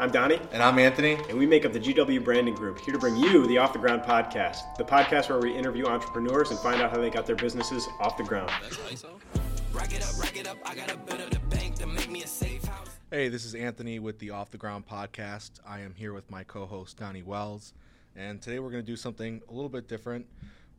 I'm Donny. And I'm Anthony. And we make up the GW Branding Group, here to bring you the Off the Ground podcast, the podcast where we interview entrepreneurs and find out how they got their businesses off the ground. Hey, this is Anthony with the Off the Ground podcast. I am here with my co host, Donny Wells. And today we're going to do something a little bit different.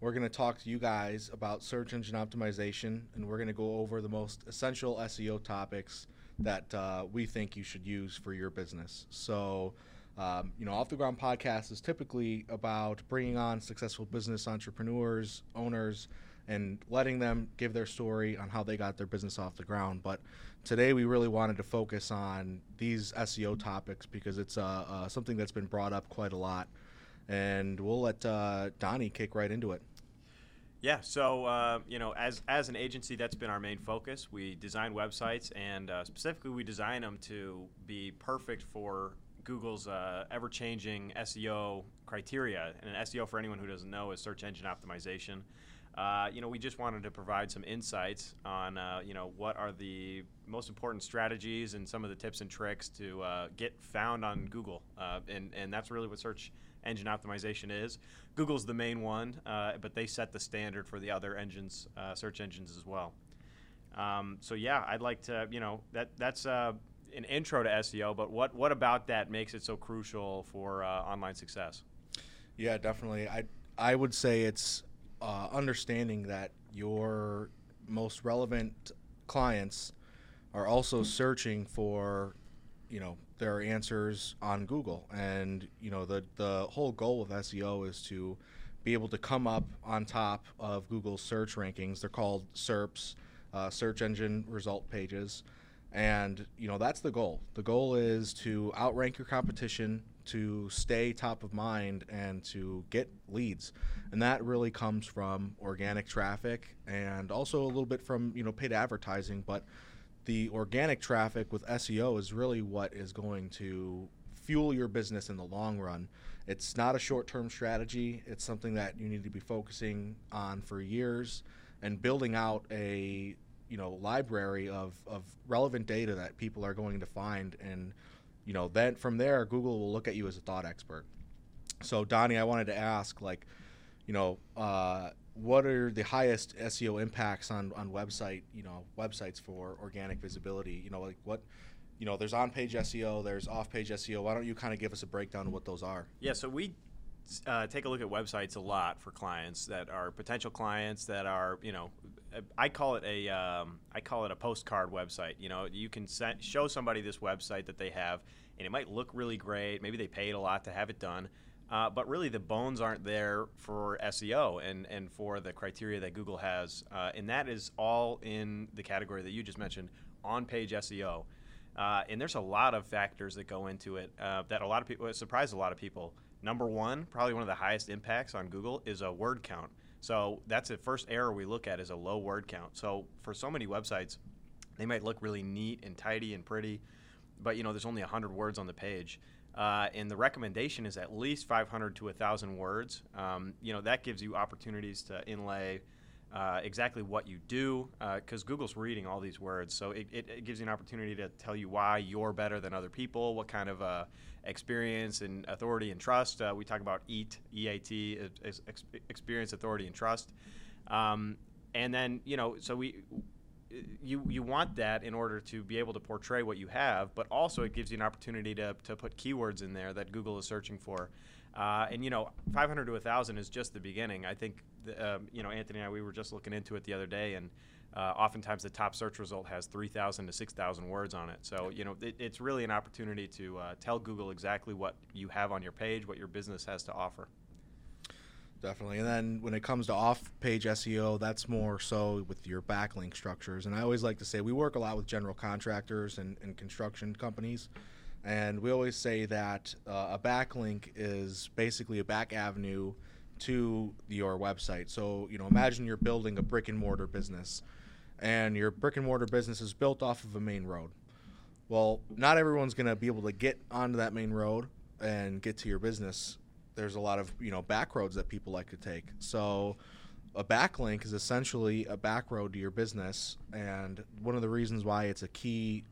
We're going to talk to you guys about search engine optimization, and we're going to go over the most essential SEO topics that uh, we think you should use for your business. So, um, you know, Off the Ground podcast is typically about bringing on successful business entrepreneurs, owners, and letting them give their story on how they got their business off the ground. But today we really wanted to focus on these SEO topics because it's uh, uh, something that's been brought up quite a lot. And we'll let uh, Donny kick right into it. Yeah, so uh, you know, as as an agency, that's been our main focus. We design websites, and uh, specifically, we design them to be perfect for Google's uh, ever-changing SEO criteria. And an SEO, for anyone who doesn't know, is search engine optimization. Uh, you know, we just wanted to provide some insights on, uh, you know, what are the most important strategies and some of the tips and tricks to uh, get found on Google, and and that's really what search engine optimization is. Google's the main one, uh, but they set the standard for the other engines, uh, search engines as well. Um, so yeah, I'd like to, you know, that that's uh, an intro to SEO. But what what about that makes it so crucial for uh, online success? Yeah, definitely. I I would say it's uh, understanding that your most relevant clients are also searching for, you know, their answers on Google. And you know the the whole goal of SEO is to be able to come up on top of Google's search rankings. They're called SERPs, uh, search engine result pages, and you know that's the goal. The goal is to outrank your competition, to stay top of mind, and to get leads. And that really comes from organic traffic and also a little bit from you know paid advertising, but the organic traffic with SEO is really what is going to fuel your business in the long run. It's not a short term strategy, it's something that you need to be focusing on for years and building out a you know library of, of relevant data that people are going to find. And you know then from there google will look at you as a thought expert. So donny i wanted to ask like you know uh, what are the highest SEO impacts on, on website, you know, websites for organic visibility? You know, like what, you know, there's on page SEO, there's off page SEO. Why don't you kind of give us a breakdown of what those are? Yeah, so we uh, take a look at websites a lot for clients that are potential clients that are, you know, I call it a um, I call it a postcard website. You know, you can set, show somebody this website that they have, and it might look really great. Maybe they paid a lot to have it done uh, but really, the bones aren't there for SEO and, and for the criteria that Google has. Uh, and that is all in the category that you just mentioned on page SEO. Uh, and there's a lot of factors that go into it uh, that a lot of people surprise a lot of people. Number one, probably one of the highest impacts on Google is a word count. So that's the first error we look at is a low word count. So for so many websites, they might look really neat and tidy and pretty, but you know there's only 100 words on the page. Uh, and the recommendation is at least 500 to 1,000 words. Um, you know, that gives you opportunities to inlay uh, exactly what you do because uh, Google's reading all these words. So it, it, it, gives you an opportunity to tell you why you're better than other people, what kind of uh, experience and authority and trust. Uh, we talk about EAT, EAT, experience, authority, and trust. Um, and then, you know, so we you you want that in order to be able to portray what you have, but also it gives you an opportunity to, to put keywords in there that Google is searching for. Uh, and you know, 500 to 1,000 is just the beginning. I think the, um, you know Anthony and I we were just looking into it the other day, and uh, oftentimes the top search result has 3,000 to 6,000 words on it. So you know, it, it's really an opportunity to uh, tell Google exactly what you have on your page, what your business has to offer. Definitely. And then when it comes to off page SEO, that's more so with your backlink structures. And I always like to say we work a lot with general contractors and, and construction companies. And we always say that uh, a backlink is basically a back avenue to your website. So, you know, imagine you're building a brick and mortar business, and your brick and mortar business is built off of a main road. Well, not everyone's going to be able to get onto that main road and get to your business there's a lot of you know back roads that people like to take. So a backlink is essentially a back road to your business, and one of the reasons why it's a key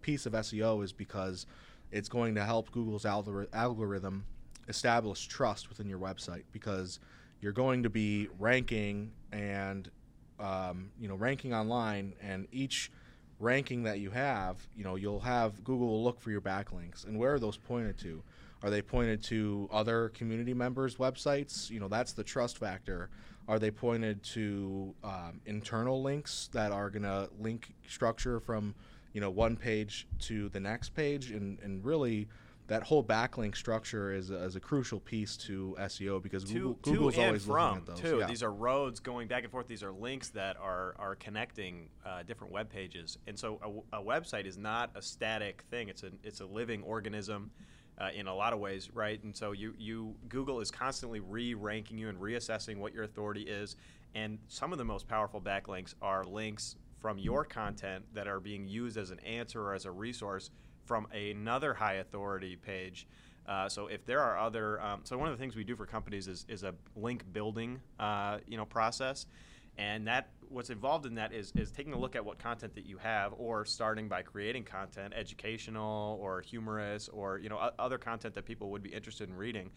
piece of SEO is because it's going to help Google's algorithm establish trust within your website because you're going to be ranking and um, you know ranking online, and each ranking that you have, you know, you'll have Google will look for your backlinks, and where are those pointed to? Are they pointed to other community members' websites? You know, that's the trust factor. Are they pointed to um, internal links that are going to link structure from, you know, one page to the next page? And, and really, that whole backlink structure is a, is a crucial piece to SEO because to, Google, to Google's always from looking at those. too. Yeah. These are roads going back and forth. These are links that are are connecting uh, different web pages. And so a website is not a static thing. It's a it's a living organism. Uh, in a lot of ways, right? And so you, you Google is constantly re-ranking you and reassessing what your authority is. And some of the most powerful backlinks are links from your content that are being used as an answer or as a resource from another high authority page. Uh, so if there are other, um, so one of the things we do for companies is, is a link building, uh, you know, process, and that what's involved in that is, is taking a look at what content that you have, or starting by creating content, educational or humorous, or you know, other content that people would be interested in reading,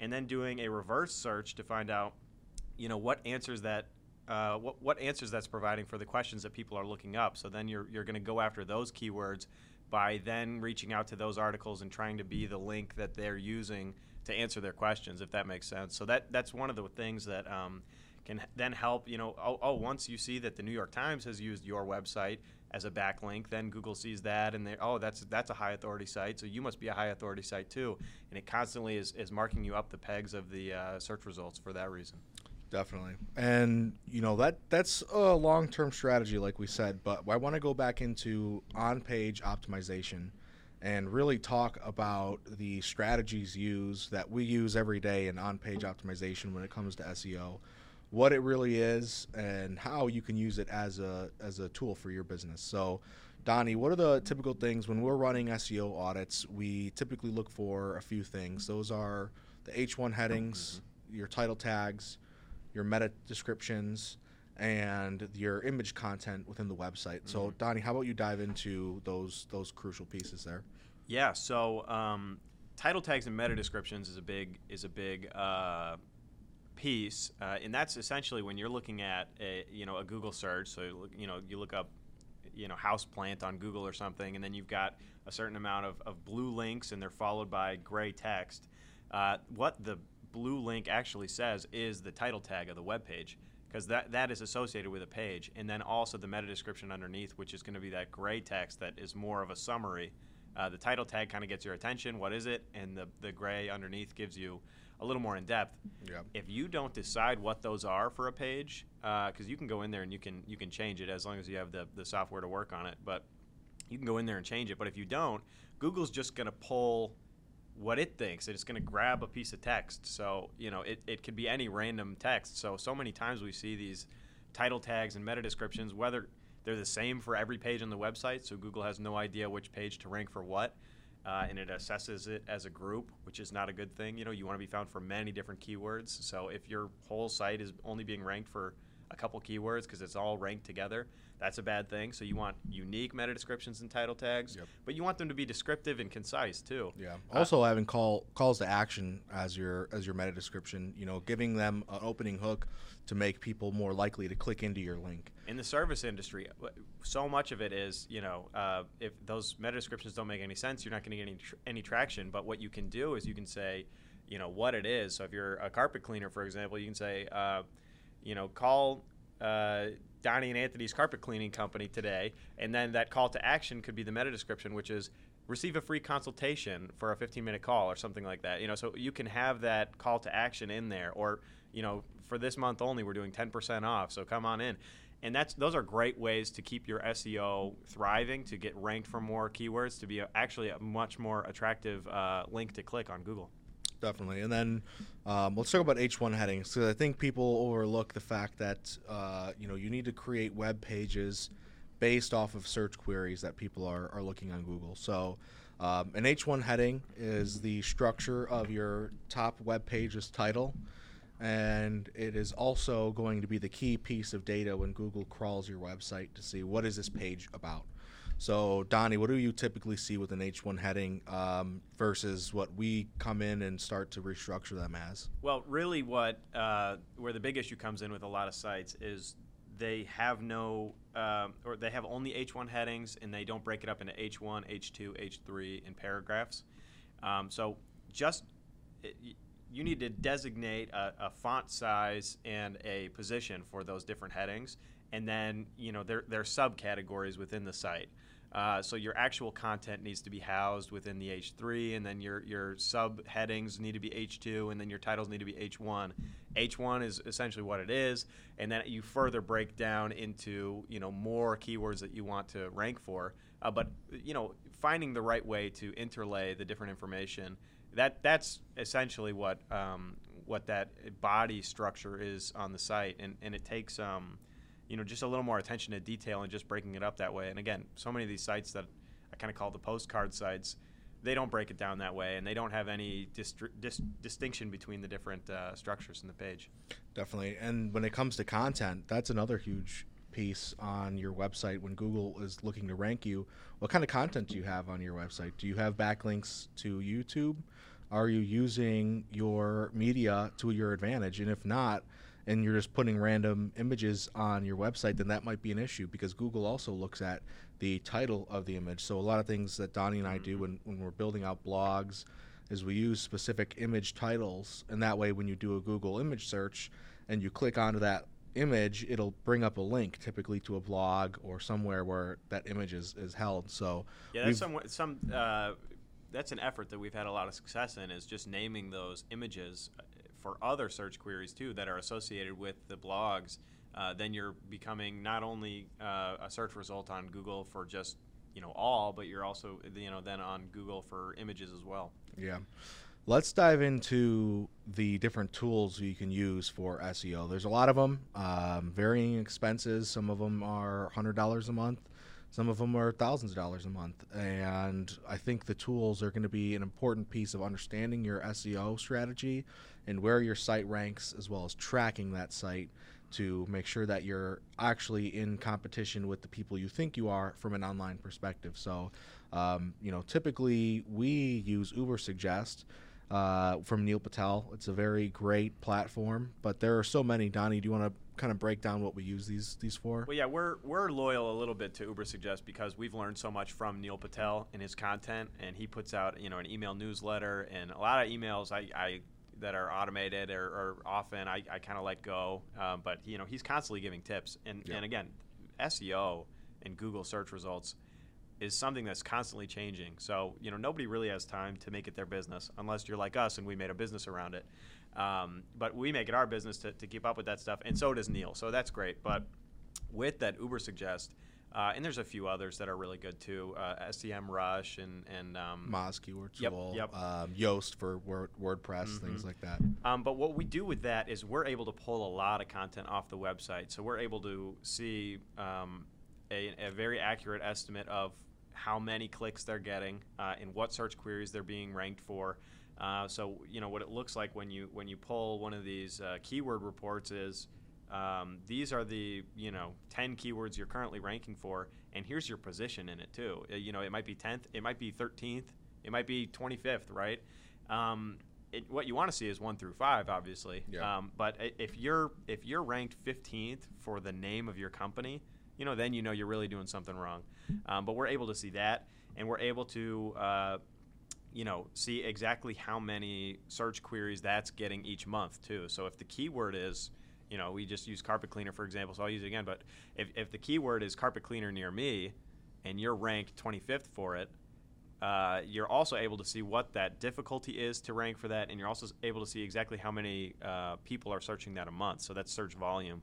and then doing a reverse search to find out, you know, what answers that. Uh, what, what answers that's providing for the questions that people are looking up. So then you're, you're going to go after those keywords by then reaching out to those articles and trying to be the link that they're using to answer their questions, if that makes sense. So that that's one of the things that um, can then help. You know, oh, oh, once you see that the New York Times has used your website as a backlink, then Google sees that and they oh that's that's a high authority site, so you must be a high authority site too, and it constantly is, is marking you up the pegs of the uh, search results for that reason. Definitely. And you know that that's a long-term strategy like we said, but I want to go back into on-page optimization and really talk about the strategies used that we use every day in on-page optimization when it comes to SEO, what it really is and how you can use it as a as a tool for your business. So Donny, what are the typical things when we're running SEO audits? We typically look for a few things. Those are the H1 headings, your title tags, your meta descriptions, and your image content within the website. So, Donny, how about you dive into those those crucial pieces there? Yeah. So um, title tags and meta descriptions is a big is a big uh, piece, uh, and that's essentially when you're looking at a you know a Google search. So you know you look up you know house plant on Google or something, and then you've got a certain amount of, of blue links, and they're followed by gray text. Uh, what the blue link actually says is the title tag of the web page because that, that is associated with a page and then also the meta description underneath which is going to be that gray text that is more of a summary uh, the title tag kind of gets your attention what is it and the, the gray underneath gives you a little more in depth. Yeah. if you don't decide what those are for a page uh, because you can go in there and you can you can change it as long as you have the, the software to work on it but you can go in there and change it. But if you don't google's just going to pull what it thinks. And it's going to grab a piece of text. So you know it, it could be any random text. So so many times we see these title tags and meta descriptions whether they're the same for every page on the website so google has no idea which page to rank for what uh, and it assesses it as a group which is not a good thing. You know you want to be found for many different keywords. So if your whole site is only being ranked for a couple keywords because it's all ranked together that's a bad thing so you want unique meta descriptions and title tags Yep. but you want them to be descriptive and concise too Yeah. Uh, Also, having call calls to action as your as your meta description. You know, giving them an opening hook to make people more likely to click into your link. in the service industry, so much of it is, you know, uh, if those meta descriptions don't make any sense, you're not going to get any, tr- any traction. But what you can do is you can say, you know, what it is. So if you're a carpet cleaner, for example, you can say, uh, you know, call uh, Donny and Anthony's carpet cleaning company today, and then that call to action could be the meta description, which is receive a free consultation for a 15 minute call or something like that. You know, so you can have that call to action in there, or you know, for this month only, we're doing 10% off, so come on in. And that's those are great ways to keep your SEO thriving, to get ranked for more keywords, to be a, actually a much more attractive uh, link to click on Google. Definitely. And then um, let's talk about H1 headings because I think people overlook the fact that uh, you know you need to create web pages based off of search queries that people are, are looking on Google. So um, an H1 heading is the structure of your top web page's title. And it is also going to be the key piece of data when Google crawls your website to see what is this page about. So, Donny, what do you typically see with an H1 heading um, versus what we come in and start to restructure them as? Well, really, what uh, where the big issue comes in with a lot of sites is they have no, um, or they have only H1 headings, and they don't break it up into H1, H2, H3 in paragraphs. Um, so, just it, you need to designate a, a, font size and a position for those different headings, and then you know there there are subcategories within the site. Uh, so your actual content needs to be housed within the H3, and then your your subheadings need to be H2, and then your titles need to be H1. H1 is essentially what it is, and then you further break down into you know more keywords that you want to rank for. Uh, but you know finding the right way to interlay the different information that that's essentially what um, what that body structure is on the site, and and it takes um, you know just a little more attention to detail and just breaking it up that way. And again, so many of these sites that I kind of call the postcard sites, they don't break it down that way, and they don't have any distri- dis- distinction between the different uh, structures in the page. Definitely, and when it comes to content, that's another huge piece on your website when Google is looking to rank you. What kind of content do you have on your website? Do you have backlinks to YouTube? Are you using your media to your advantage? And if not, and you're just putting random images on your website, then that might be an issue because Google also looks at the title of the image. So a lot of things that Donny and I do when, when we're building out blogs is we use specific image titles, and that way when you do a Google image search and you click onto that image, it'll bring up a link, typically to a blog or somewhere where that image is, is held. So yeah, that's some some uh, that's an effort that we've had a lot of success in is just naming those images for other search queries too that are associated with the blogs. Uh, then you're becoming not only uh, a search result on Google for just you know all, but you're also you know then on Google for images as well. Yeah. Let's dive into the different tools you can use for SEO. There's a lot of them, um, varying expenses. Some of them are $100 a month, some of them are thousands of dollars a month. And I think the tools are going to be an important piece of understanding your SEO strategy and where your site ranks, as well as tracking that site to make sure that you're actually in competition with the people you think you are from an online perspective. So, um, you know, typically we use Ubersuggest uh, from Neil Patel. It's a very great platform, but there are so many. Donny, do you want to kind of break down what we use these these for? Well, yeah, we're we're loyal a little bit to Ubersuggest because we've learned so much from Neil Patel and his content, and he puts out you know an email newsletter and a lot of emails I, I that are automated or, or often I, I kind of let go, um, but you know he's constantly giving tips, and yeah. and again, SEO and Google search results is something that's constantly changing. So, you know, nobody really has time to make it their business unless you're like us and we made a business around it. Um, but we make it our business to, to keep up with that stuff, and so does Neil. So that's great. But with that Ubersuggest, uh, and there's a few others that are really good too. Uh, SEMrush and and um, Moz keyword yep, tool, yep. Um, Yoast for Word, WordPress, mm-hmm. things like that. Um, but what we do with that is we're able to pull a lot of content off the website, so we're able to see um, a, a, very accurate estimate of how many clicks they're getting uh, and what search queries they're being ranked for. Uh, so you know what it looks like when you when you pull one of these uh, keyword reports is um, these are the you know 10 keywords you're currently ranking for, and here's your position in it too. Uh, you know it might be 10th, it might be 13th, it might be 25th, right? Um, it, what you want to see is one through five, obviously. Yeah. Um, but if you're if you're ranked 15th for the name of your company, you know then you know you're really doing something wrong. Um, but we're able to see that, and we're able to uh, you know see exactly how many search queries that's getting each month too. So if the keyword is you know we just use carpet cleaner for example, so I'll use it again. But if, if the keyword is carpet cleaner near me, and you're ranked 25th for it, uh, you're also able to see what that difficulty is to rank for that, and you're also able to see exactly how many uh, people are searching that a month. So that's search volume.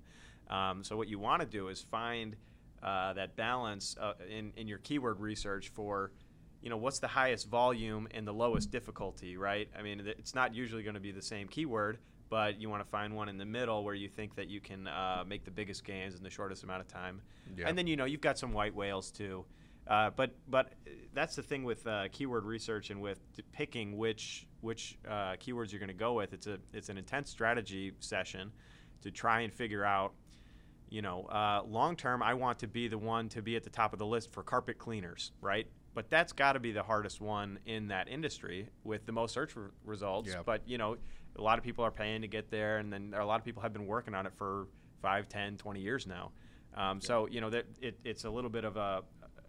Um, so what you want to do is find uh, that balance uh, in, in your keyword research for you know what's the highest volume and the lowest difficulty right i mean it's not usually going to be the same keyword but you want to find one in the middle where you think that you can uh, make the biggest gains in the shortest amount of time yeah. and then you know you've got some white whales too uh, but but that's the thing with uh, keyword research and with picking which which uh, keywords you're going to go with. It's a it's an intense strategy session to try and figure out You know, uh, long term, I want to be the one to be at the top of the list for carpet cleaners, right? But that's got to be the hardest one in that industry with the most search re- results. Yep. But you know, a lot of people are paying to get there, and then a lot of people have been working on it for 5, 10, 20 years now. Um, So you know, that it, it's a little bit of a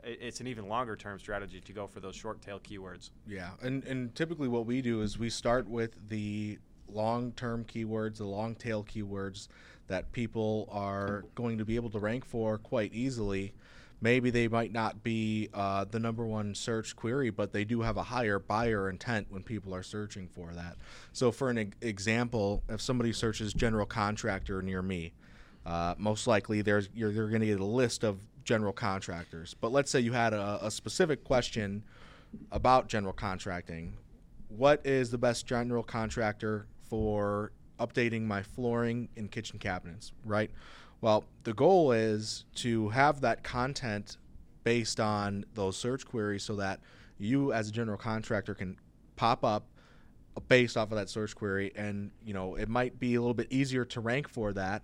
it's an even longer term strategy to go for those short tail keywords. Yeah, and and typically what we do is we start with the long-term keywords, the long-tail keywords that people are going to be able to rank for quite easily. Maybe they might not be uh, the number one search query, but they do have a higher buyer intent when people are searching for that. So, for an e- example, if somebody searches general contractor near me, uh, most likely there's you're, they're going to get a list of general contractors. But let's say you had a, a specific question about general contracting. What is the best general contractor for updating my flooring and kitchen cabinets, right? Well, the goal is to have that content based on those search queries so that you as a general contractor can pop up based off of that search query. And you know it might be a little bit easier to rank for that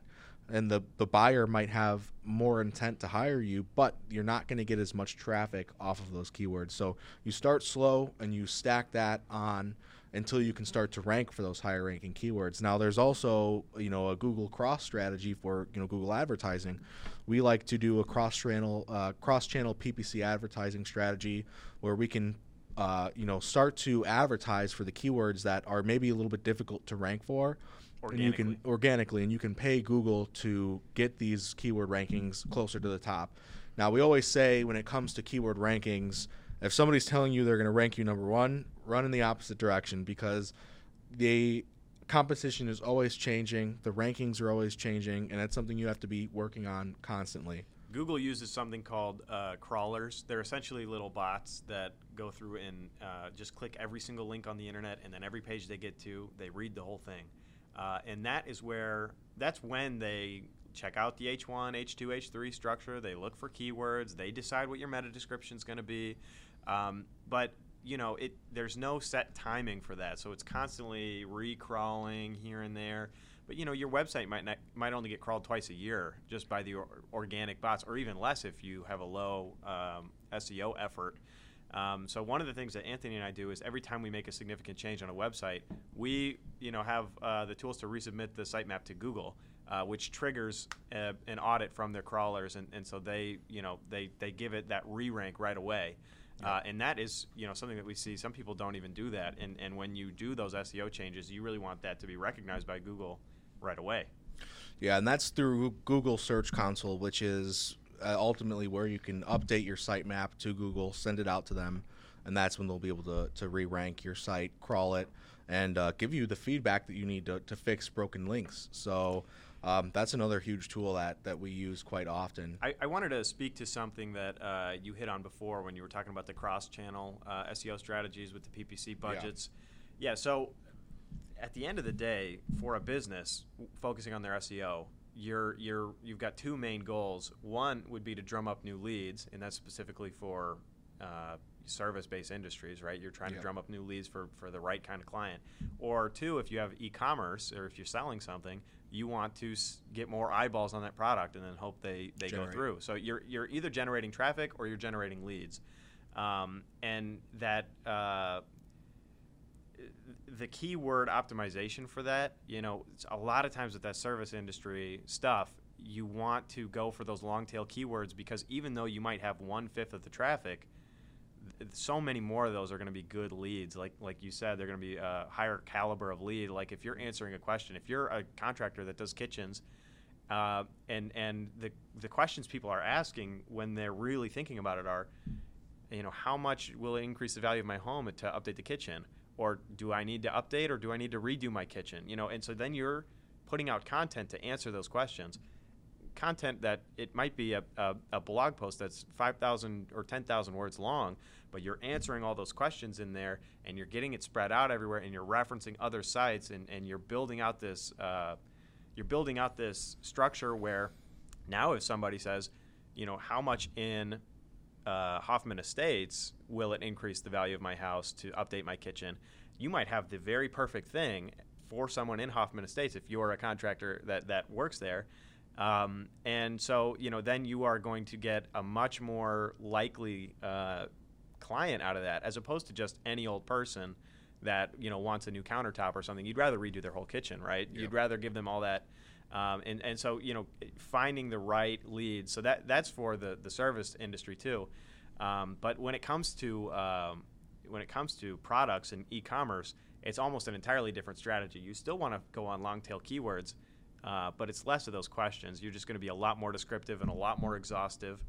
and the, the buyer might have more intent to hire you but you're not going to get as much traffic off of those keywords. So you start slow and you stack that on until you can start to rank for those higher ranking keywords. Now there's also you know a google cross strategy for you know google advertising. We like to do a cross channel uh, cross channel ppc advertising strategy where we can uh, you know start to advertise for the keywords that are maybe a little bit difficult to rank for. And you can organically and you can pay google to get these keyword rankings closer to the top. Now we always say when it comes to keyword rankings if somebody's telling you they're going to rank you number one run in the opposite direction because the competition is always changing the rankings are always changing and that's something you have to be working on constantly Google uses something called uh, crawlers. They're essentially little bots that go through and uh, just click every single link on the internet, and then every page they get to, they read the whole thing. Uh, and that is where, that's when they check out the H1, H2, H3 structure. They look for keywords. They decide what your meta description is going to be. Um, but you know, it there's no set timing for that, so it's constantly recrawling here and there. But you know, your website might not, might only get crawled twice a year just by the or, organic bots, or even less if you have a low um, SEO effort. Um, so one of the things that Anthony and I do is every time we make a significant change on a website, we you know have uh, the tools to resubmit the sitemap to Google, uh, which triggers uh, an audit from their crawlers, and, and so they you know they they give it that re-rank right away. Uh, and that is, you know, something that we see. Some people don't even do that, and and when you do those SEO changes, you really want that to be recognized by Google right away. Yeah, and that's through Google Search Console, which is uh, ultimately where you can update your sitemap to Google, send it out to them, and that's when they'll be able to, to re rank your site, crawl it, and uh, give you the feedback that you need to, to fix broken links. So um, that's another huge tool that, that we use quite often. I, I wanted to speak to something that uh, you hit on before when you were talking about the cross-channel uh, SEO strategies with the PPC budgets. Yeah. so at the end of the day, for a business w- focusing on their SEO, you're you're you've got two main goals. One would be to drum up new leads, and that's specifically for uh, service-based industries, right? You're trying Yeah. to drum up new leads for for the right kind of client. Or two, if you have e-commerce or if you're selling something, you want to s- get more eyeballs on that product and then hope they they go through. So you're you're either generating traffic or you're generating leads, um, and that. Uh, the keyword optimization for that, you know, it's a lot of times with that service industry stuff, you want to go for those long tail keywords because even though you might have one fifth of the traffic, so many more of those are going to be good leads. Like like you said, they're going to be a higher caliber of lead. Like if you're answering a question, if you're a contractor that does kitchens, uh, and and the the questions people are asking when they're really thinking about it are, you know, how much will it increase the value of my home to update the kitchen? Or do I need to update or do I need to redo my kitchen? You know, and so then you're putting out content to answer those questions. Content that it might be a, a, a blog post that's 5,000 or 10,000 words long, but you're answering all those questions in there and you're getting it spread out everywhere and you're referencing other sites and, and you're building out this uh, you're building out this structure where now if somebody says, you know, how much in uh, Hoffman Estates will it increase the value of my house to update my kitchen? You might have the very perfect thing for someone in Hoffman Estates if you're a contractor that, that works there. Um, and so, you know, then you are going to get a much more likely uh, client out of that, as opposed to just any old person that you know wants a new countertop or something. You'd rather redo their whole kitchen, right? Yeah. You'd rather give them all that. Um, and, and so you know finding the right leads so that that's for the, the service industry too um, but when it comes to um, when it comes to products and e-commerce it's almost an entirely different strategy you still want to go on long tail keywords uh, but it's less of those questions you're just going to be a lot more descriptive and a lot more exhaustive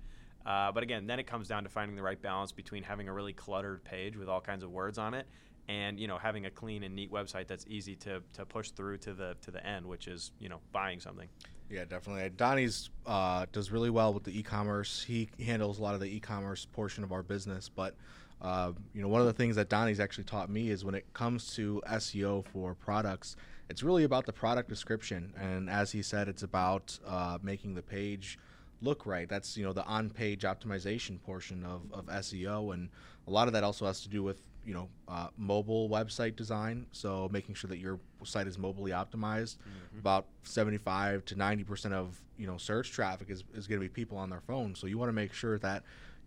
uh, but again then it comes down to finding the right balance between having a really cluttered page with all kinds of words on it and you know having a clean and neat website that's easy to, to push through to the to the end which is you know buying something Yeah, definitely. Donny's uh, does really well with the e-commerce. He handles a lot of the e-commerce portion of our business. But uh, you know, one of the things that Donny's actually taught me is when it comes to SEO for products, it's really about the product description. And as he said, it's about uh, making the page look right. That's you know the on-page optimization portion of, of SEO, and a lot of that also has to do with you know uh, mobile website design. So making sure that your site is mobilely optimized. About 75 to 90 percent of you know search traffic is, is going to be people on their phone. So you want to make sure that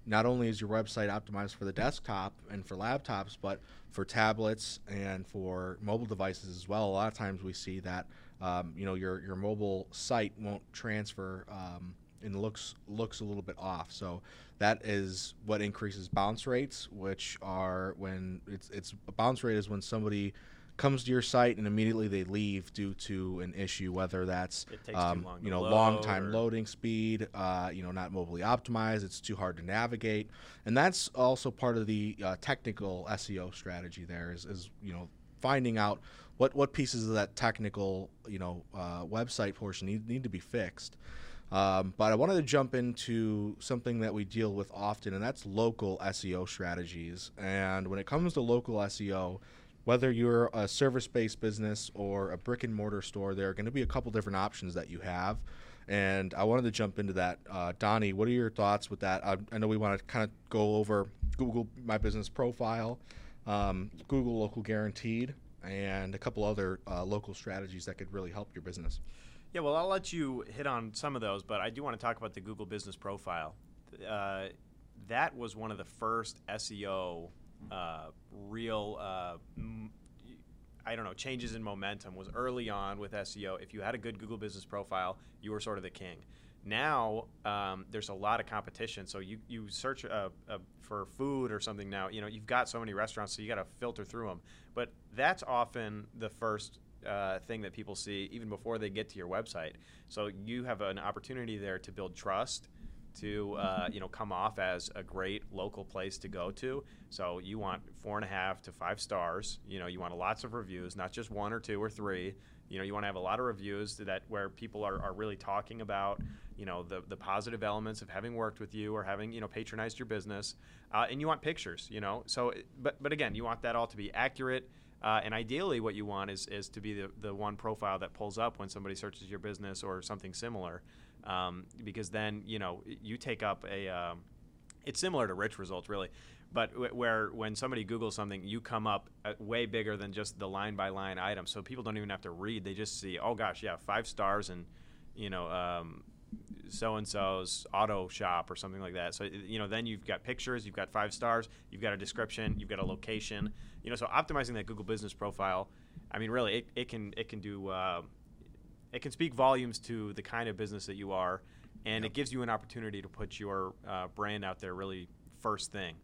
not only is your website optimized for the desktop and for laptops, but for tablets and for mobile devices as well. A lot of times we see that um, you know your your mobile site won't transfer um, and looks looks a little bit off. So that is what increases bounce rates, which are when it's it's a bounce rate is when somebody comes to your site and immediately they leave due to an issue, whether that's It takes too um, long you know long time or- loading speed, uh, you know not mobilely optimized, it's too hard to navigate, and that's also part of the uh, technical SEO strategy. There is, is you know finding out what what pieces of that technical you know uh, website portion need, need to be fixed. Um, but I wanted to jump into something that we deal with often, and that's local SEO strategies. And when it comes to local SEO, whether you're a service based business or a brick and mortar store, there are going to be a couple different options that you have. And I wanted to jump into that. Uh, Donny, what are your thoughts with that? I, I know we want to kind of go over Google My Business Profile, um, Google Local Guaranteed, and a couple other uh, local strategies that could really help your business. Yeah, well, I'll let you hit on some of those, but I do want to talk about the Google Business Profile. Uh, that was one of the first SEO uh, real, uh, I don't know, changes in momentum was early on with SEO. If you had a good Google Business Profile, you were sort of the king. Now um, there's a lot of competition, so you you search uh, uh, for food or something now. You know you've got so many restaurants, so you got to filter through them. But that's often the first uh, thing that people see even before they get to your website. So you have an opportunity there to build trust, to uh, you know come off as a great local place to go to. So you want four and a half to five stars. You know you want lots of reviews, not just one or two or three. You know you want to have a lot of reviews that where people are, are really talking about you know the, the positive elements of having worked with you or having you know patronized your business, uh, and you want pictures. You know so but but again you want that all to be accurate. Uh, and ideally, what you want is, is to be the, the one profile that pulls up when somebody searches your business or something similar, um, because then you know you take up a. Um, it's similar to rich results, really, but w- where when somebody Googles something, you come up uh, way bigger than just the line by line item. So people don't even have to read; they just see, oh gosh, yeah, five stars and you know. Um, so and so's auto shop or something like that. So you know, then you've got pictures, you've got five stars, you've got a description, you've got a location. You know, so optimizing that Google Business Profile, I mean, really, it, it can it can do uh, it can speak volumes to the kind of business that you are, and it gives you an opportunity to put your uh, brand out there really first thing.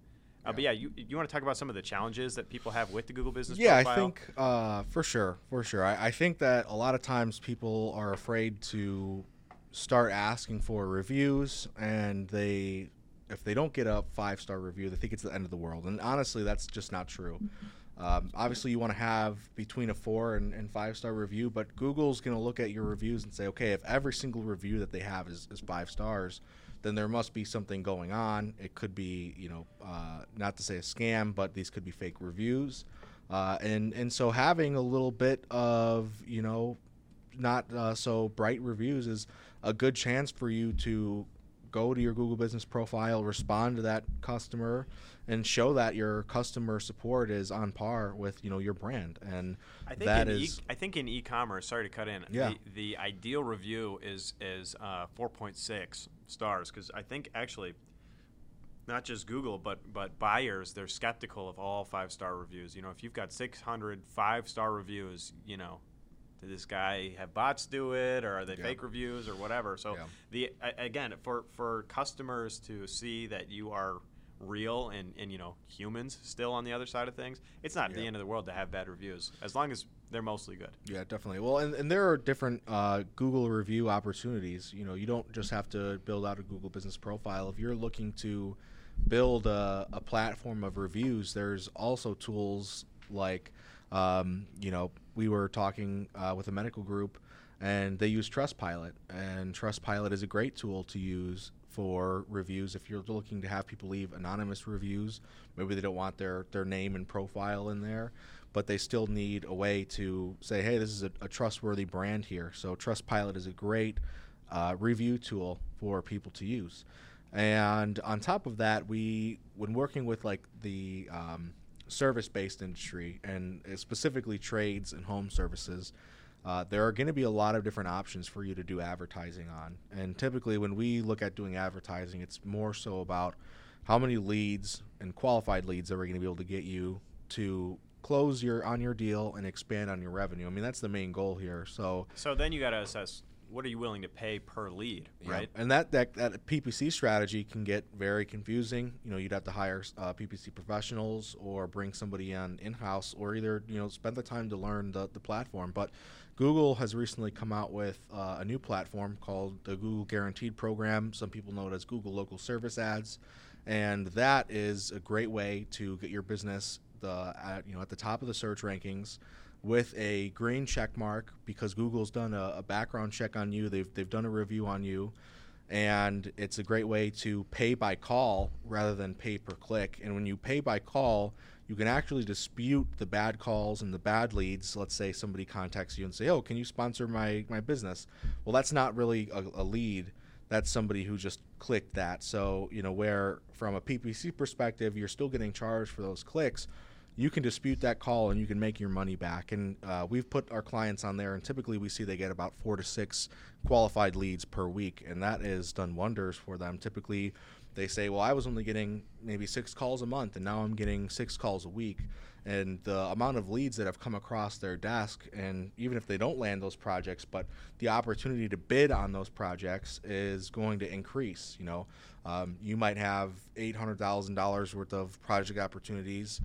Uh, but yeah, you you want to talk about some of the challenges that people have with the Google Business yeah, Profile? I think uh, for sure, for sure. I, I think that a lot of times people are afraid to start asking for reviews, and they, if they don't get a five star review, they think it's the end of the world. And honestly, that's just not true. Um, obviously, you want to have between a four and, and five star review, but Google's going to look at your reviews and say, okay, if every single review that they have is, is five stars, then there must be something going on. It could be, you know, uh, not to say a scam, but these could be fake reviews. Uh, and and so having a little bit of you know not uh, so bright reviews is a good chance for you to go to your Google Business Profile, respond to that customer, and show that your customer support is on par with you know your brand. And I think that in is e- I think in e-commerce. Sorry to cut in. Yeah. The, the ideal review is is uh, 4.6 stars because I think actually. Not just Google, but but buyers, they're skeptical of all five star reviews. You know, if you've got 600 five star reviews, you know, did this guy have bots do it, or are they Yeah. fake reviews, or whatever? So Yeah. the again, for for customers to see that you are real and, and you know humans still on the other side of things, it's not the end of the world to have bad reviews as long as they're mostly good. Yeah, definitely. Well, and, and there are different uh, Google review opportunities. You know, you don't just have to build out a Google business profile. If you're looking to build a, a platform of reviews, there's also tools like, um, you know, we were talking uh, with a medical group and they use Trustpilot. And Trustpilot is a great tool to use for reviews if you're looking to have people leave anonymous reviews. Maybe they don't want their, their name and profile in there, but they still need a way to say, hey, this is a, a trustworthy brand here. So Trustpilot is a great uh, review tool for people to use. And on top of that, we, when working with like the um, service-based industry and uh, specifically trades and home services, uh, there are going to be a lot of different options for you to do advertising on. And typically, when we look at doing advertising, it's more so about how many leads and qualified leads are we going to be able to get you to close your on your deal and expand on your revenue. I mean, that's the main goal here. So So then you got to assess what are you willing to pay per lead, Yeah. right? And that, that that PPC strategy can get very confusing. You know, you'd have to hire uh, PPC professionals or bring somebody on in house, or either you know spend the time to learn the, the platform. But Google has recently come out with uh, a new platform called the Google Guaranteed Program. Some people know it as Google Local Service Ads, and that is a great way to get your business the at, you know at the top of the search rankings with a green check mark because Google's done a, a background check on you. They've they've done a review on you, and it's a great way to pay by call rather than pay per click. And when you pay by call, you can actually dispute the bad calls and the bad leads. Let's say somebody contacts you and say, "Oh, can you sponsor my my business?" Well, that's not really a, a lead. That's somebody who just clicked that. So you know where from a PPC perspective, you're still getting charged for those clicks you can dispute that call and you can make your money back. And uh, we've put our clients on there, and typically we see they get about four to six qualified leads per week, and that has done wonders for them. Typically, they say, "Well, I was only getting maybe six calls a month, and now I'm getting six calls a week." And the amount of leads that have come across their desk, and even if they don't land those projects, but the opportunity to bid on those projects is going to increase. You know, um, you might have eight hundred thousand dollars worth of project opportunities.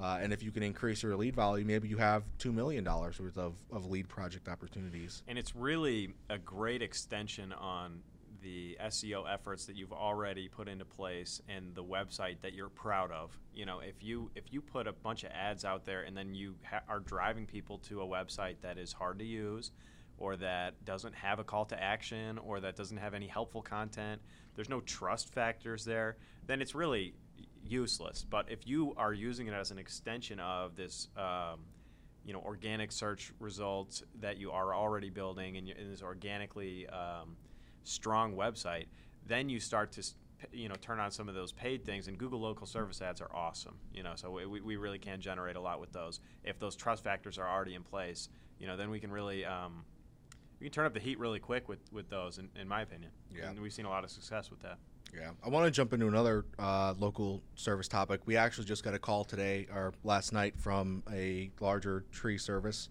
Uh, and if you can increase your lead volume, maybe you have $2 million worth of, of lead project opportunities. And it's really a great extension on the SEO efforts that you've already put into place and the website that you're proud of. You know, if you if you put a bunch of ads out there and then you ha- are driving people to a website that is hard to use or that doesn't have a call to action or that doesn't have any helpful content, there's no trust factors there, then it's really useless. But if you are using it as an extension of this um, you know organic search results that you are already building and, you- and this organically um, strong website, then you start to you know turn on some of those paid things. And Google Local Service Ads are awesome. You know, so we, we really can generate a lot with those. If those trust factors are already in place, you know, then we can really um, we can turn up the heat really quick with with those. In, in my opinion, Yeah. and we've seen a lot of success with that. Yeah, I want to jump into another uh, local service topic. We actually just got a call today or last night from a larger tree service,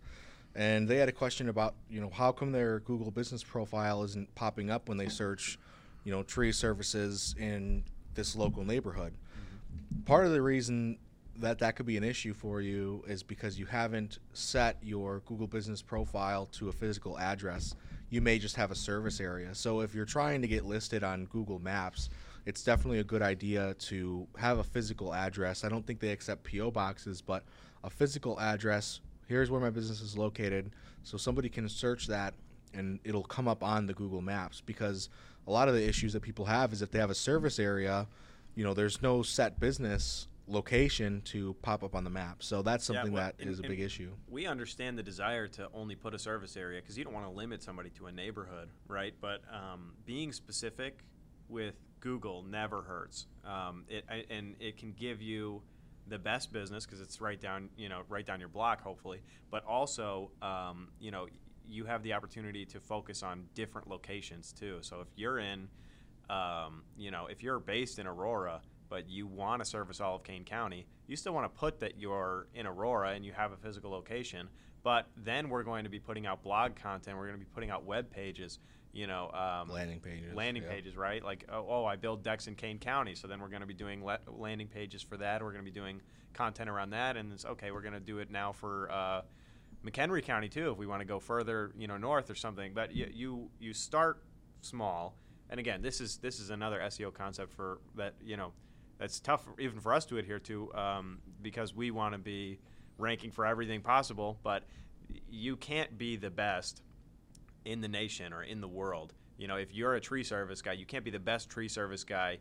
and they had a question about you know how come their Google Business profile isn't popping up when they search, you know, tree services in this local neighborhood. Part of the reason that that could be an issue for you is because you haven't set your Google Business profile to a physical address. You may just have a service area. So if you're trying to get listed on Google Maps, it's definitely a good idea to have a physical address. I don't think they accept PO boxes, but a physical address. Here's where my business is located, so somebody can search that and it'll come up on the Google Maps because a lot of the issues that people have is if they have a service area, you know, there's no set business location to pop up on the map. So that's Yeah, something well, that and- is a big issue. We understand the desire to only put a service area because you don't want to limit somebody to a neighborhood, right? But um, being specific with Google never hurts. Um, it I, and it can give you the best business because it's right down you know right down your block hopefully, but also um, you know you have the opportunity to focus on different locations too. So if you're in um, you know if you're based in Aurora but you want to service all of Kane County, you still want to put that you're in Aurora and you have a physical location. But then we're going to be putting out blog content. We're going to be putting out web pages you know, um, landing pages. Landing yeah. pages, right? Like, oh, oh, I build decks in Kane County, so then we're going to be doing le- landing pages for that. We're going to be doing content around that, and it's okay. We're going to do it now for uh, McHenry County too, if we want to go further, you know, north or something. But you you, you start small, and again, this is this is another SEO concept for that you know that's tough even for us to adhere to um, because we want to be ranking for everything possible, but you can't be the best in the nation or in the world. You know, if you're a tree service guy, you can't be the best tree service guy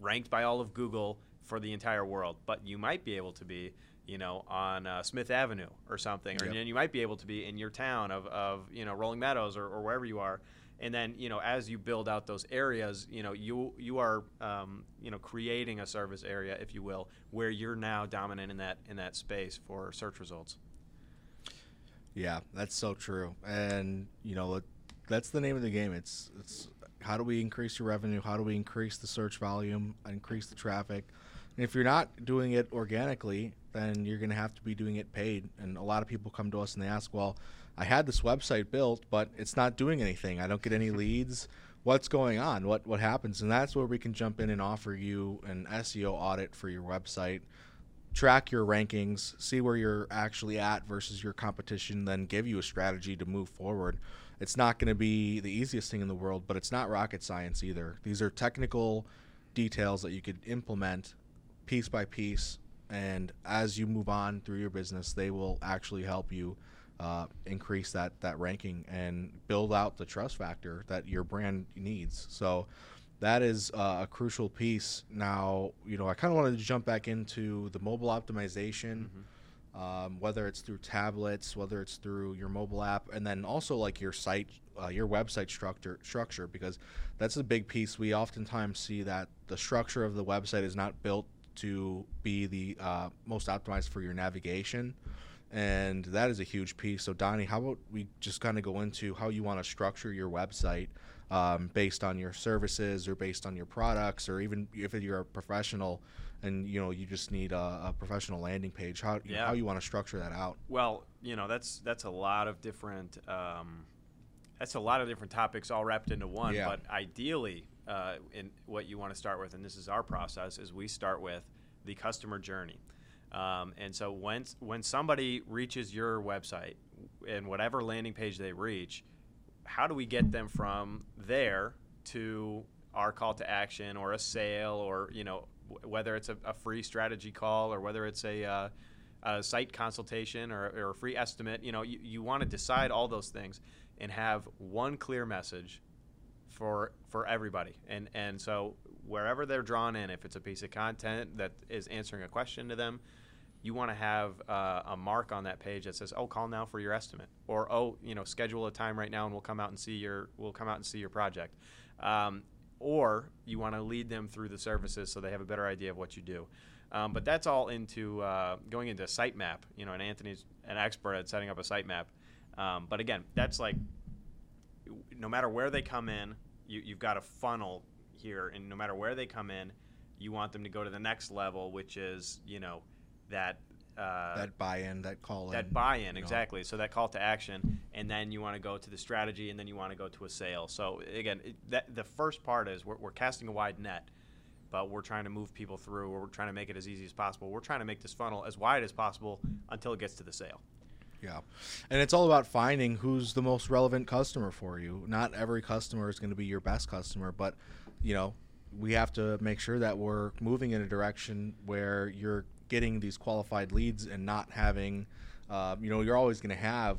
ranked by all of Google for the entire world, but you might be able to be, you know, on uh, Smith Avenue or something, or yep. you might be able to be in your town of, of you know, Rolling Meadows or, or wherever you are. And then, you know, as you build out those areas, you know, you you are, um, you know, creating a service area, if you will, where you're now dominant in that in that space for search results. Yeah, that's so true. And you know, that's the name of the game. It's it's how do we increase your revenue? How do we increase the search volume, increase the traffic? And if you're not doing it organically, then you're going to have to be doing it paid. And a lot of people come to us and they ask, "Well, I had this website built, but it's not doing anything. I don't get any leads. What's going on? What what happens?" And that's where we can jump in and offer you an SEO audit for your website track your rankings, see where you're actually at versus your competition, then give you a strategy to move forward. It's not going to be the easiest thing in the world, but it's not rocket science either. These are technical details that you could implement piece by piece, and as you move on through your business, they will actually help you uh, increase that that ranking and build out the trust factor that your brand needs. So that is uh, a crucial piece. Now, you know, I kind of wanted to jump back into the mobile optimization, mm-hmm. um, whether it's through tablets, whether it's through your mobile app, and then also like your site, uh, your website structure, structure, because that's a big piece. We oftentimes see that the structure of the website is not built to be the uh, most optimized for your navigation. And that is a huge piece. So, Donny, how about we just kind of go into how you want to structure your website um, based on your services or based on your products, or even if you're a professional and you know you just need a, a professional landing page. How yeah. know, how you want to structure that out? Well, you know that's that's a lot of different. Um, that's a lot of different topics all wrapped into one. Yeah. But ideally, uh, in what you want to start with, and this is our process, is we start with the customer journey. Um, and so when when somebody reaches your website and whatever landing page they reach, how do we get them from there to our call to action or a sale or you know whether it's a, a free strategy call or whether it's a, uh, a site consultation or, or, a free estimate you know you, you want to decide all those things and have one clear message for for everybody. And and so wherever they're drawn in if it's a piece of content that is answering a question to them you want to have uh, a mark on that page that says, "Oh, call now for your estimate," or "Oh, you know, schedule a time right now and we'll come out and see your we'll come out and see your project." Um, or you want to lead them through the services so they have a better idea of what you do. Um, but that's all into uh, going into a sitemap. You know, and Anthony's an expert at setting up a sitemap. Um, but again, that's like no matter where they come in, you, you've got a funnel here, and no matter where they come in, you want them to go to the next level, which is you know that uh, that buy-in, that call in. That buy-in, exactly. Know. So that call to action, and then you want to go to the strategy, and then you want to go to a sale. So again, it, that, the first part is we're, we're casting a wide net, but we're trying to move people through. We're trying to make it as easy as possible. We're trying to make this funnel as wide as possible until it gets to the sale. Yeah. And it's all about finding who's the most relevant customer for you. Not every customer is going to be your best customer, but you know, we have to make sure that we're moving in a direction where you're getting these qualified leads and not having, uh, you know, you're always going to have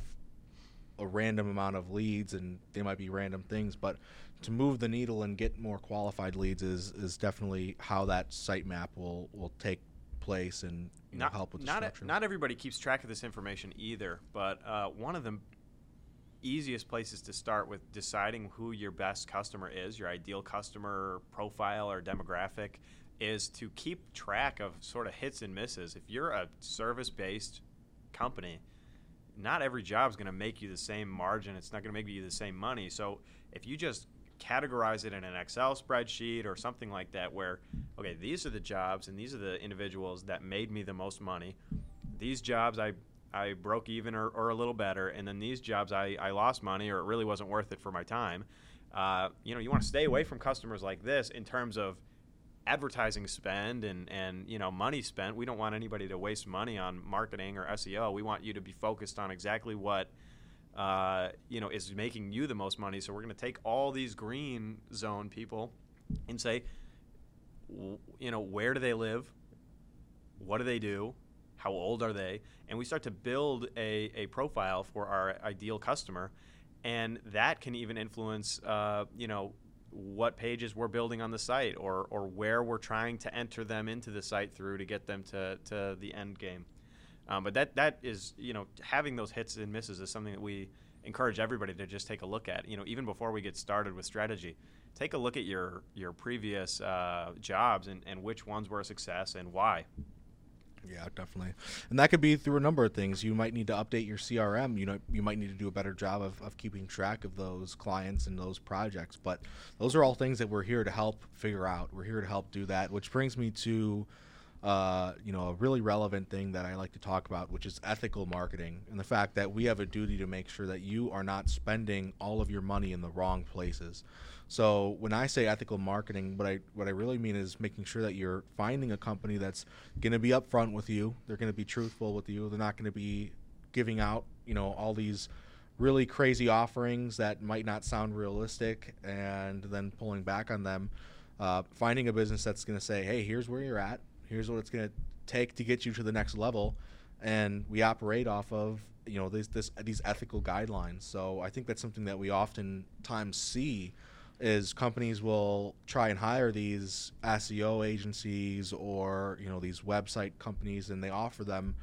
a random amount of leads and they might be random things, but to move the needle and get more qualified leads is, is definitely how that sitemap will, will take place and you know, not, help with the not structure. A, not everybody keeps track of this information either, but uh, one of the easiest places to start with deciding who your best customer is, your ideal customer profile or demographic, is to keep track of sort of hits and misses. If you're a service based company, not every job is going to make you the same margin. It's not going to make you the same money. So if you just categorize it in an Excel spreadsheet or something like that, where, okay, these are the jobs and these are the individuals that made me the most money. These jobs I I broke even or, or a little better, and then these jobs I, I lost money or it really wasn't worth it for my time. Uh, you know, you want to stay away from customers like this in terms of advertising spend and, and you know money spent. We don't want anybody to waste money on marketing or SEO. We want you to be focused on exactly what uh, you know is making you the most money. So we're going to take all these green zone people and say, you know, where do they live? What do they do? How old are they? And we start to build a, a profile for our ideal customer, and that can even influence, uh, you know, what pages we're building on the site or, or where we're trying to enter them into the site through to get them to, to the end game. Um, but that that is you know having those hits and misses is something that we encourage everybody to just take a look at. You know even before we get started with strategy, take a look at your your previous uh, jobs and, and which ones were a success and why. Yeah, definitely. And that could be through a number of things. You might need to update your CRM. You know, you might need to do a better job of, of keeping track of those clients and those projects. But those are all things that we're here to help figure out. We're here to help do that, which brings me to uh, you know, a really relevant thing that I like to talk about, which is ethical marketing, and the fact that we have a duty to make sure that you are not spending all of your money in the wrong places. So when I say ethical marketing, what I what I really mean is making sure that you're finding a company that's going to be upfront with you. They're going to be truthful with you. They're not going to be giving out, you know, all these really crazy offerings that might not sound realistic, and then pulling back on them. Uh, finding a business that's going to say, "Hey, here's where you're at here's what it's going to take to get you to the next level and we operate off of you know these this, these ethical guidelines so i think that's something that we oftentimes see is companies will try and hire these SEO agencies or you know these website companies and they offer them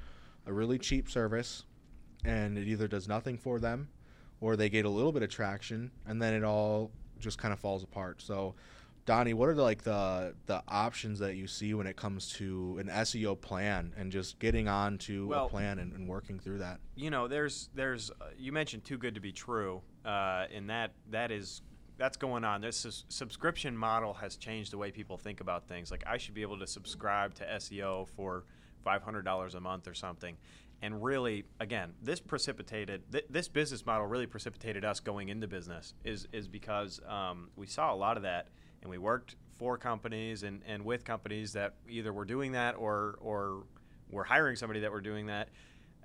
a really cheap service and it either does nothing for them or they get a little bit of traction and then it all just kind of falls apart so Donny, what are the, like the the options that you see when it comes to an SEO plan and just getting on to well, a plan and, and, working through that? You know, there's there's uh, you mentioned too good to be true, uh, and that that is that's going on. This is, subscription model has changed the way people think about things. Like I should be able to subscribe to SEO for five hundred dollars a month or something. And really, again, this precipitated th- this business model really precipitated us going into business is is because um, we saw a lot of that and we worked for companies and, and with companies that either were doing that or or were hiring somebody that were doing that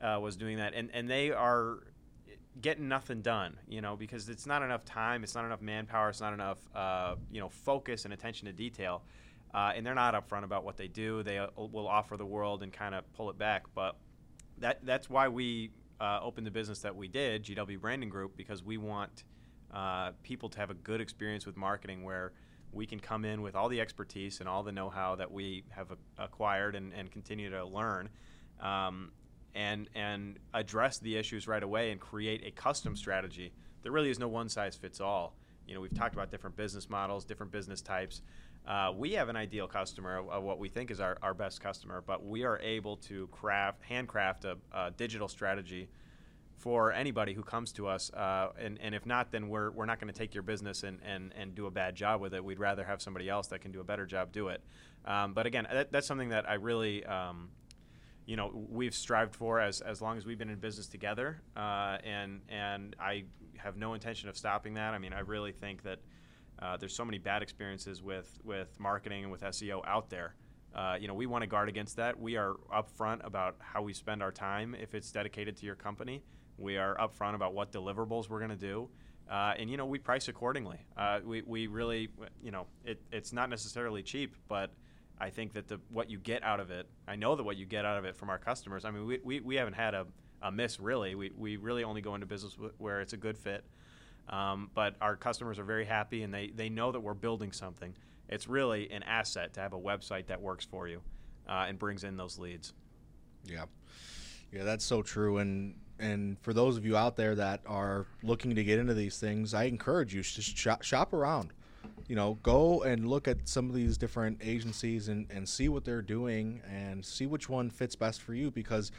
uh, was doing that and and they are getting nothing done you know because it's not enough time it's not enough manpower it's not enough uh, you know focus and attention to detail uh, and they're not upfront about what they do. They uh, will offer the world and kind of pull it back but that that's why we uh, opened the business that we did GW Branding Group because we want uh, people to have a good experience with marketing where we can come in with all the expertise and all the know-how that we have acquired and, and continue to learn. Um, and and address the issues right away and create a custom strategy there really is no one size fits all you know we've talked about different business models different business types uh, we have an ideal customer of, what we think is our, our best customer but we are able to craft handcraft a, a digital strategy for anybody who comes to us. Uh, and, and if not, then we're, we're not going to take your business and, and, and do a bad job with it. We'd rather have somebody else that can do a better job do it. Um, but again, that, that's something that I really, um, you know, we've strived for as, as long as we've been in business together. Uh, and, and I have no intention of stopping that. I mean, I really think that uh, there's so many bad experiences with, with marketing and with SEO out there. Uh, you know, we want to guard against that. We are upfront about how we spend our time if it's dedicated to your company. We are upfront about what deliverables we're going to do. Uh, and you know we price accordingly. Uh, we, we really you know it, it's not necessarily cheap, but I think that the what you get out of it, I know that what you get out of it from our customers. I mean we, we, we haven't had a, a miss really. We, we really only go into business where it's a good fit. Um, but our customers are very happy and they, they know that we're building something. It's really an asset to have a website that works for you uh, and brings in those leads. Yeah, yeah, that's so true. And and for those of you out there that are looking to get into these things, I encourage you to shop, shop around. You know, go and look at some of these different agencies and, and see what they're doing and see which one fits best for you because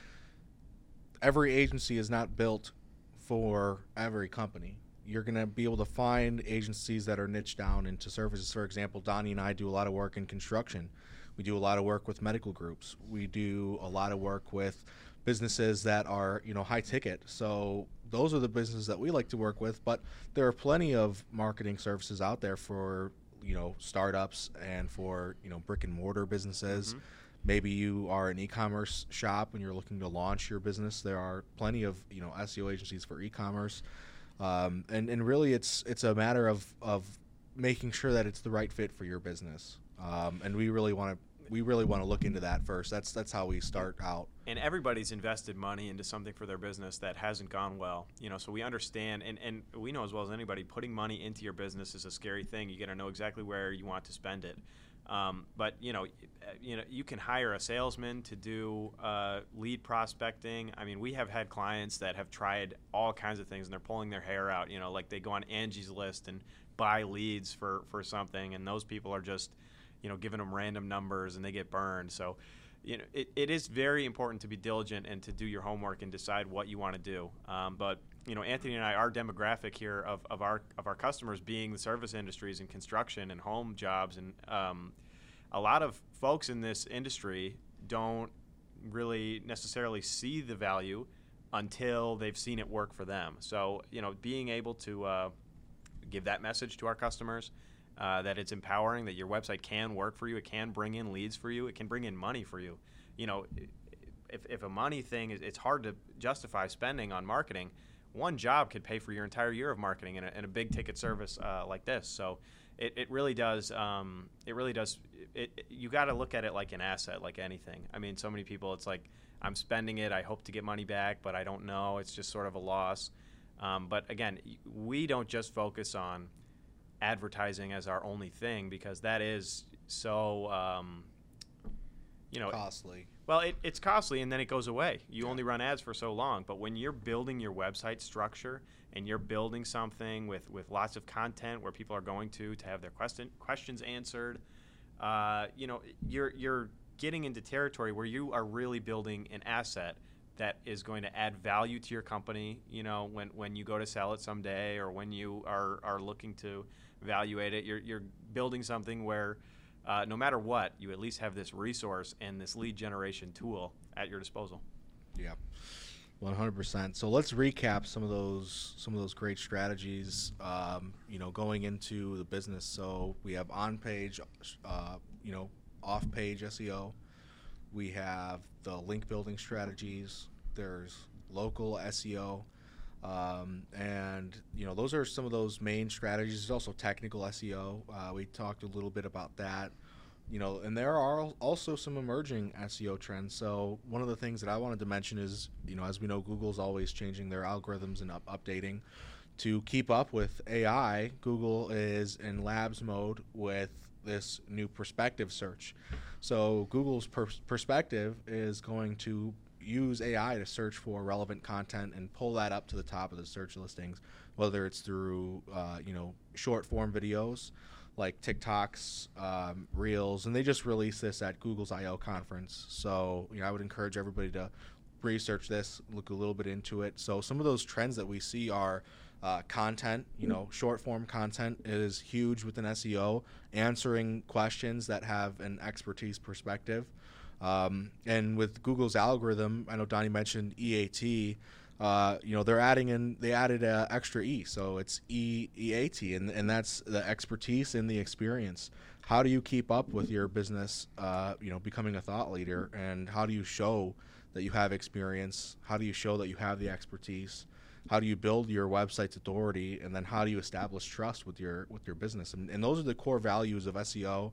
every agency is not built for every company. You're going to be able to find agencies that are niche down into services. For example, Donny and I do a lot of work in construction. We do a lot of work with medical groups. We do a lot of work with businesses that are you know high ticket. So those are the businesses that we like to work with. But there are plenty of marketing services out there for you know startups and for you know brick and mortar businesses. Mm-hmm. Maybe you are an e-commerce shop and you're looking to launch your business. There are plenty of you know SEO agencies for e-commerce, um, and and really it's it's a matter of of making sure that it's the right fit for your business. Um, and we really want to we really want to look into that first. That's that's how we start out. And everybody's invested money into something for their business that hasn't gone well. You know, so we understand and, and we know as well as anybody, putting money into your business is a scary thing. You got to know exactly where you want to spend it. Um, but you know, you know, you can hire a salesman to do uh, lead prospecting. I mean, we have had clients that have tried all kinds of things and they're pulling their hair out. You know, like they go on Angie's List and buy leads for for something, and those people are just you know, giving them random numbers and they get burned. So, you know, it, it is very important to be diligent and to do your homework and decide what you want to do. Um, but you know, Anthony and I, our demographic here of, of our of our customers being the service industries and construction and home jobs, and um, a lot of folks in this industry don't really necessarily see the value until they've seen it work for them. So, you know, being able to uh, give that message to our customers uh, that it's empowering, that your website can work for you, it can bring in leads for you, it can bring in money for you. You know, if, if a money thing, is, it's hard to justify spending on marketing. One job could pay for your entire year of marketing in a, in a big ticket service uh, like this. So it, it really does. Um, it really does. It, it you got to look at it like an asset, like anything. I mean, so many people, it's like I'm spending it. I hope to get money back, but I don't know. It's just sort of a loss. Um, but again, we don't just focus on advertising as our only thing because that is so um, you know costly. Well, it, it's costly and then it goes away. You yeah. only run ads for so long. But when you're building your website structure and you're building something with, with lots of content where people are going to to have their question, questions answered, uh, you know, you're you're getting into territory where you are really building an asset that is going to add value to your company. You know, when when you go to sell it someday or when you are are looking to evaluate it. You're, you're building something where uh, no matter what, you at least have this resource and this lead generation tool at your disposal. Yeah. 100%. So let's recap some of those some of those great strategies. Um, you know, going into the business. So we have on page, uh, you know, off page SEO. We have the link building strategies. There's local SEO. Um, and you know those are some of those main strategies. There's also technical SEO. Uh, we talked a little bit about that. You know, and there are also some emerging SEO trends. So one of the things that I wanted to mention is, you know, as we know, Google's always changing their algorithms and up- updating. To keep up with AI, Google is in labs mode with this new perspective search. So Google's per- perspective is going to use AI to search for relevant content and pull that up to the top of the search listings, whether it's through uh, you know short form videos like TikToks, um, Reels, and they just released this at Google's I/O conference. So you know I would encourage everybody to research this, look a little bit into it. So some of those trends that we see are. Uh, content, you know, short form content is huge within SEO, answering questions that have an expertise perspective. Um, and with Google's algorithm, I know Donny mentioned EAT. Uh, you know they're adding in they added uh, extra E, so it's E EAT, and and that's the expertise and the experience. How do you keep up with your business? Uh, you know, becoming a thought leader, and how do you show that you have experience? How do you show that you have the expertise? How do you build your website's authority, and then how do you establish trust with your with your business? And, and those are the core values of SEO.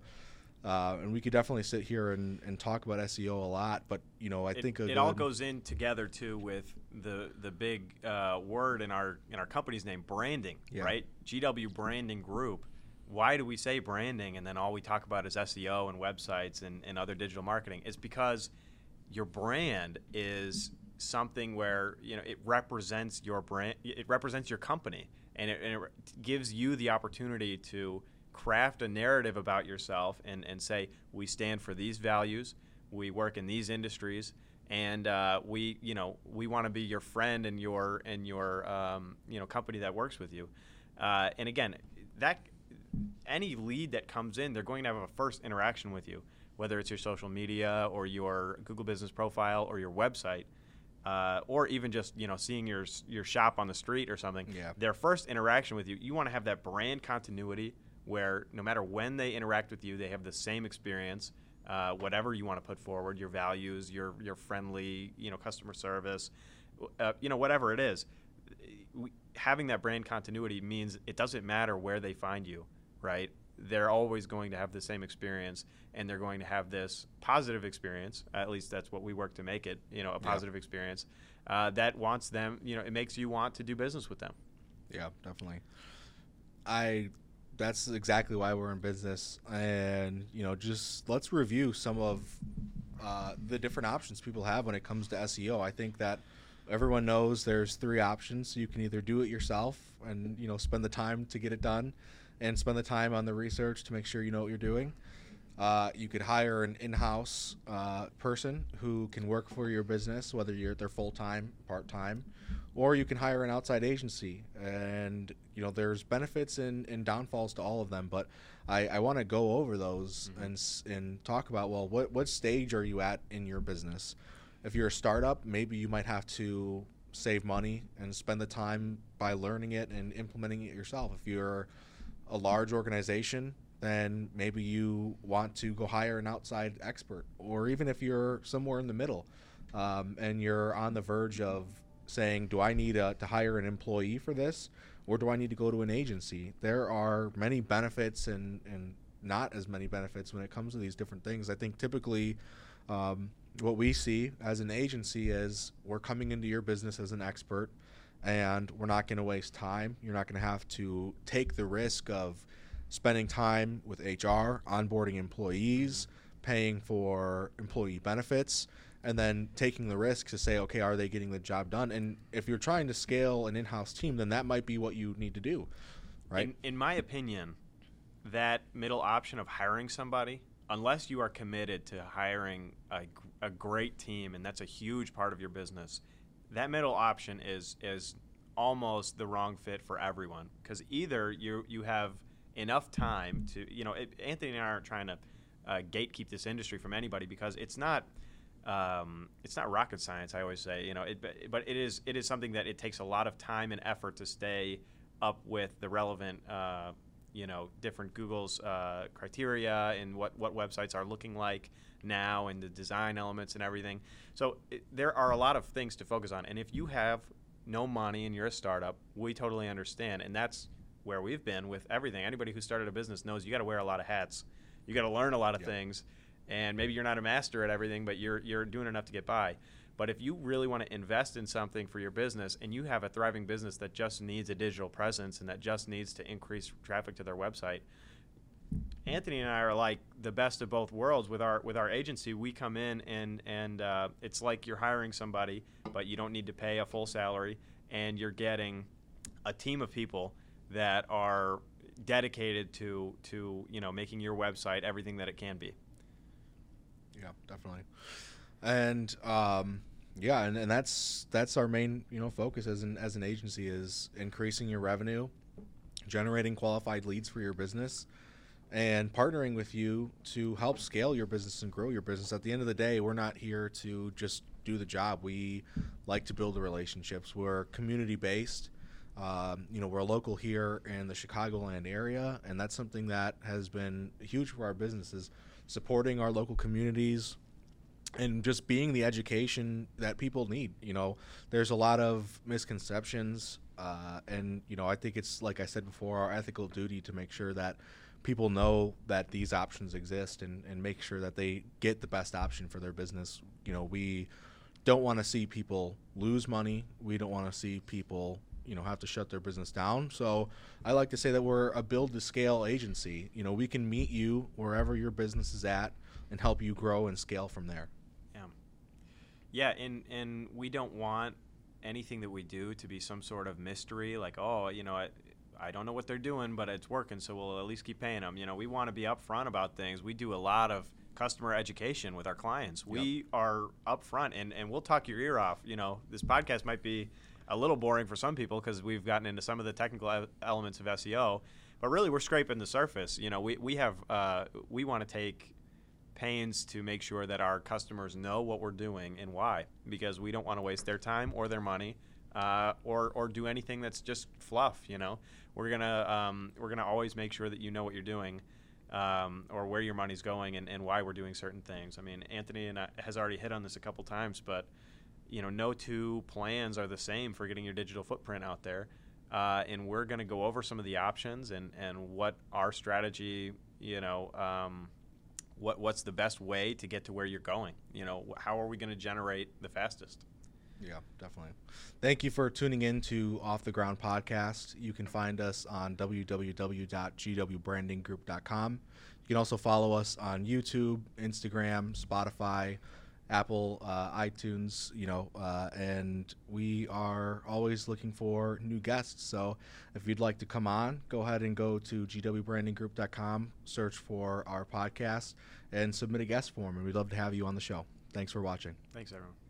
Uh, and we could definitely sit here and, and talk about SEO a lot, but you know I it, think it all goes in together too with the the big uh, word in our in our company's name, branding, yeah. right? GW Branding Group. Why do we say branding and then all we talk about is SEO and websites and, and other digital marketing? Is because your brand is something where you know it represents your brand, it represents your company, and it, and it gives you the opportunity to craft a narrative about yourself and, and say we stand for these values, we work in these industries, and uh, we you know we want to be your friend and your and your um, you know company that works with you. Uh, and again, that any lead that comes in, they're going to have a first interaction with you, whether it's your social media or your Google Business Profile or your website. Uh, or even just you know seeing your your shop on the street or something. Yeah. Their first interaction with you, you want to have that brand continuity where no matter when they interact with you, they have the same experience. Uh, whatever you want to put forward, your values, your your friendly, you know, customer service, uh, you know, whatever it is. We, having that brand continuity means it doesn't matter where they find you, right? They're always going to have the same experience, and they're going to have this positive experience. At least that's what we work to make it, you know, a positive yeah. experience uh, that wants them. You know, it makes you want to do business with them. Yeah, definitely. I that's exactly why we're in business. And you know just let's review some of uh, the different options people have when it comes to seo i think that everyone knows there's three options. You can either do it yourself and you know spend the time to get it done and spend the time on the research to make sure you know what you're doing uh, you could hire an in-house uh, person who can work for your business whether you're there full-time part-time or you can hire an outside agency. And you know there's benefits and, and downfalls to all of them but i, I want to go over those mm-hmm. and and talk about well what, what stage are you at in your business? If you're a startup maybe you might have to save money and spend the time by learning it and implementing it yourself. If you're a large organization then maybe you want to go hire an outside expert or even if you're somewhere in the middle um, and you're on the verge of saying, do I need a, to hire an employee for this, or do I need to go to an agency? There are many benefits and and not as many benefits when it comes to these different things. I think typically. Um, what we see as an agency is we're coming into your business as an expert and we're not going to waste time. You're not going to have to take the risk of spending time with HR, onboarding employees, paying for employee benefits and then taking the risk to say, okay, are they getting the job done? And if you're trying to scale an in-house team, then that might be what you need to do, right? In, in my opinion, that middle option of hiring somebody, unless you are committed to hiring a, a great team, and that's a huge part of your business, that middle option is is almost the wrong fit for everyone because either you you have enough time to you know it, Anthony and I aren't trying to uh, gatekeep this industry from anybody because it's not um, it's not rocket science. I always say, you know, it, but it is it is something that it takes a lot of time and effort to stay up with the relevant, uh, you know, different Google's uh, criteria and what what websites are looking like now and the design elements and everything. So it, there are a lot of things to focus on, and if you have no money and you're a startup, we totally understand, and that's where we've been with everything. Anybody who started a business knows you got to wear a lot of hats. You got to learn a lot of yep. things and maybe you're not a master at everything, but you're you're doing enough to get by. But if you really want to invest in something for your business and you have a thriving business that just needs a digital presence and that just needs to increase traffic to their website, Anthony and I are like the best of both worlds with our with our agency. We come in and and uh, it's like you're hiring somebody, but you don't need to pay a full salary, and you're getting a team of people that are dedicated to to you know making your website everything that it can be yeah, definitely. And um, yeah, and, and that's that's our main you know focus as an as an agency is increasing your revenue, generating qualified leads for your business, and partnering with you to help scale your business and grow your business. At the end of the day, we're not here to just do the job. We like to build the relationships. We're community based. Um, you know, we're local here in the Chicagoland area, and that's something that has been huge for our businesses supporting our local communities and just being the education that people need. You know, there's a lot of misconceptions, uh, and you know, I think it's like I said before, our ethical duty to make sure that people know that these options exist and, and make sure that they get the best option for their business. You know, we don't want to see people lose money. We don't want to see people you know have to shut their business down. So I like to say that we're a build to scale agency. You know, we can meet you wherever your business is at and help you grow and scale from there. Yeah. Yeah, and and we don't want anything that we do to be some sort of mystery. Like, oh, you know, I, I don't know what they're doing, but it's working, so we'll at least keep paying them. You know, we want to be upfront about things. We do a lot of customer education with our clients. We Yep. are upfront, and and we'll talk your ear off. You know, this podcast might be a little boring for some people because we've gotten into some of the technical elements of SEO, but really we're scraping the surface. You know, we we have uh, we want to take pains to make sure that our customers know what we're doing and why, because we don't want to waste their time or their money, uh, or or do anything that's just fluff. You know, we're gonna um, we're gonna always make sure that you know what you're doing. Um, or where your money's going and, and why we're doing certain things. I mean, Anthony and I, has already hit on this a couple times, but you know, no two plans are the same for getting your digital footprint out there. Uh, and we're going to go over some of the options and, and what our strategy, you know, um, what what's the best way to get to where you're going. You know, how are we going to generate the fastest? Yeah, definitely. Thank you for tuning in to Off the Ground Podcast. You can find us on www.gwbrandinggroup.com. You can also follow us on YouTube, Instagram, Spotify, Apple, uh, iTunes, you know, uh, and we are always looking for new guests. So if you'd like to come on, go ahead and go to gwbrandinggroup.com, search for our podcast, and submit a guest form. And we'd love to have you on the show. Thanks for watching. Thanks, everyone.